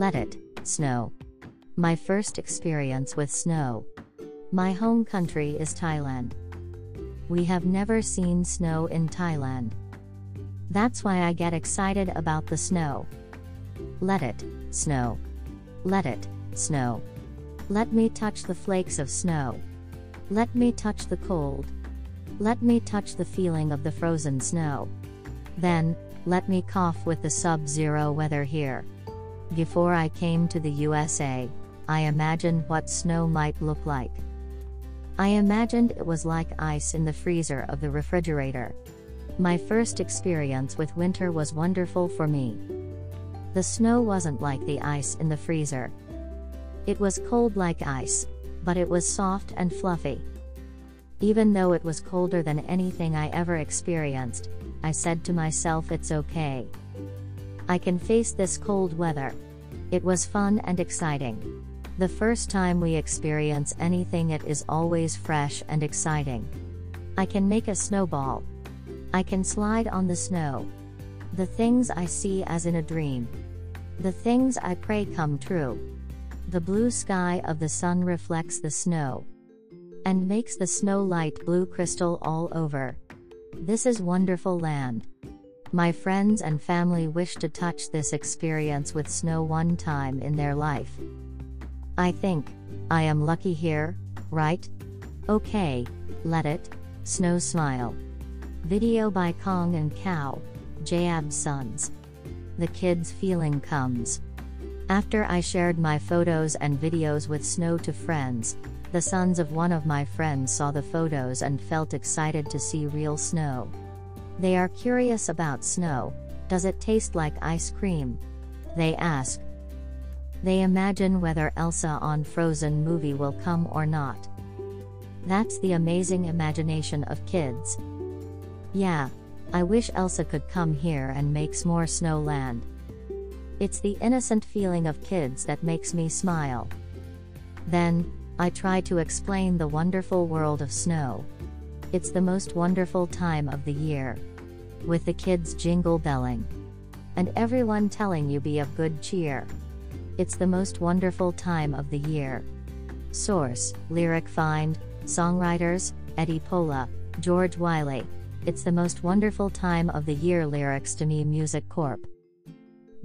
Let it snow. My first experience with snow. My home country is Thailand. We have never seen snow in Thailand. That's why I get excited about the snow. Let it snow. Let it snow. Let me touch the flakes of snow. Let me touch the cold. Let me touch the feeling of the frozen snow. Then, let me cough with the sub zero weather here. Before I came to the USA, I imagined what snow might look like. I imagined it was like ice in the freezer of the refrigerator. My first experience with winter was wonderful for me. The snow wasn't like the ice in the freezer. It was cold like ice, but it was soft and fluffy. Even though it was colder than anything I ever experienced, I said to myself it's okay. I can face this cold weather. It was fun and exciting. The first time we experience anything, it is always fresh and exciting. I can make a snowball. I can slide on the snow. The things I see as in a dream. The things I pray come true. The blue sky of the sun reflects the snow and makes the snow light blue crystal all over. This is wonderful land. My friends and family wish to touch this experience with snow one time in their life. I think, I am lucky here, right? Okay, let it, snow smile. Video by Kong and Cow, Jayab's sons. The kids' feeling comes. After I shared my photos and videos with Snow to friends, the sons of one of my friends saw the photos and felt excited to see real snow. They are curious about snow does it taste like ice cream? They ask, they imagine whether Elsa on Frozen movie will come or not. That's the amazing imagination of kids. Yeah, I wish Elsa could come here and makes more snow land. It's the innocent feeling of kids that makes me smile. Then, I try to explain the wonderful world of snow. It's the most wonderful time of the year. With the kids jingle belling. And everyone telling you be of good cheer. It's the most wonderful time of the year. Source, Lyric Find, Songwriters, Eddie Pola, George Wyle. It's the most wonderful time of the year lyrics to me Music Corp.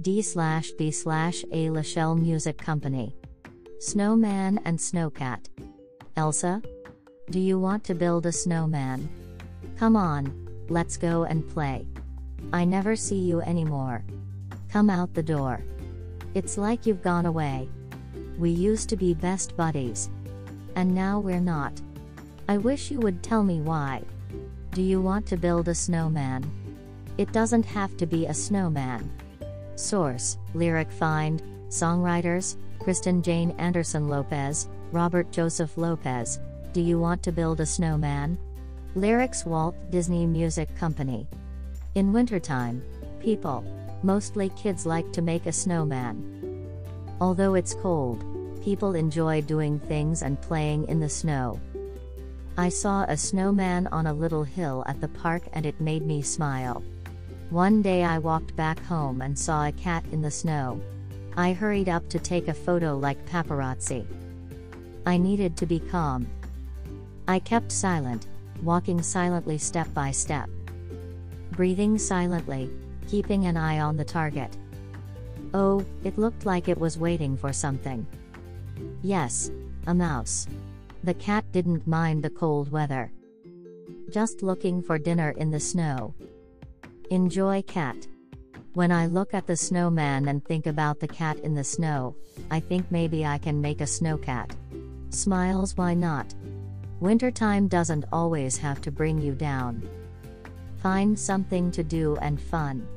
D slash B slash A Lichelle Music Company. Snowman and Snowcat. Elsa? Do you want to build a snowman? Come on, let's go and play. I never see you anymore. Come out the door. It's like you've gone away. We used to be best buddies. And now we're not. I wish you would tell me why. Do you want to build a snowman? It doesn't have to be a snowman. Source Lyric Find, Songwriters Kristen Jane Anderson Lopez, Robert Joseph Lopez. Do you want to build a snowman? Lyrics Walt Disney Music Company. In wintertime, people, Mostly kids like to make a snowman. Although it's cold, people enjoy doing things and playing in the snow. I saw a snowman on a little hill at the park and it made me smile. One day I walked back home and saw a cat in the snow. I hurried up to take a photo like paparazzi. I needed to be calm. I kept silent, walking silently step by step. Breathing silently, keeping an eye on the target. Oh, it looked like it was waiting for something. Yes, a mouse. The cat didn't mind the cold weather. Just looking for dinner in the snow. Enjoy cat. When I look at the snowman and think about the cat in the snow, I think maybe I can make a snowcat. Smiles, why not? Wintertime doesn't always have to bring you down. Find something to do and fun.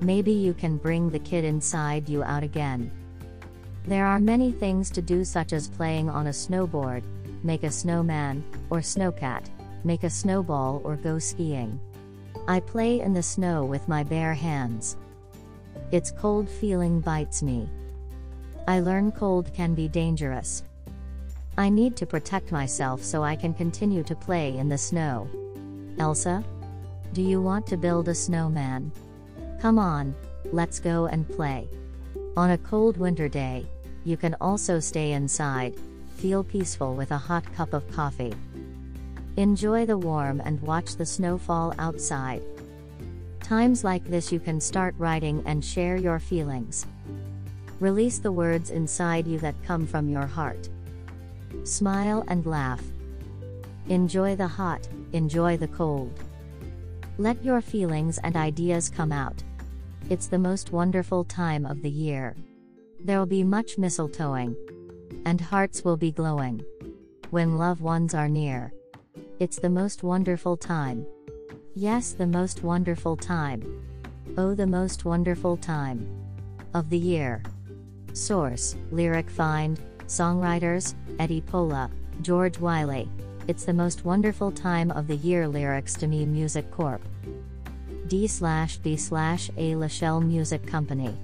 Maybe you can bring the kid inside you out again. There are many things to do, such as playing on a snowboard, make a snowman, or snowcat, make a snowball, or go skiing. I play in the snow with my bare hands. Its cold feeling bites me. I learn cold can be dangerous. I need to protect myself so I can continue to play in the snow. Elsa? Do you want to build a snowman? Come on, let's go and play. On a cold winter day, you can also stay inside, feel peaceful with a hot cup of coffee. Enjoy the warm and watch the snowfall outside. Times like this, you can start writing and share your feelings. Release the words inside you that come from your heart. Smile and laugh. Enjoy the hot, enjoy the cold. Let your feelings and ideas come out. It's the most wonderful time of the year. There'll be much mistletoeing. And hearts will be glowing. When loved ones are near. It's the most wonderful time. Yes, the most wonderful time. Oh, the most wonderful time. Of the year. Source Lyric Find, Songwriters, Eddie Pola, George Wyle. It's the most wonderful time of the year lyrics to me Music Corp. D slash B slash A Lichelle Music Company.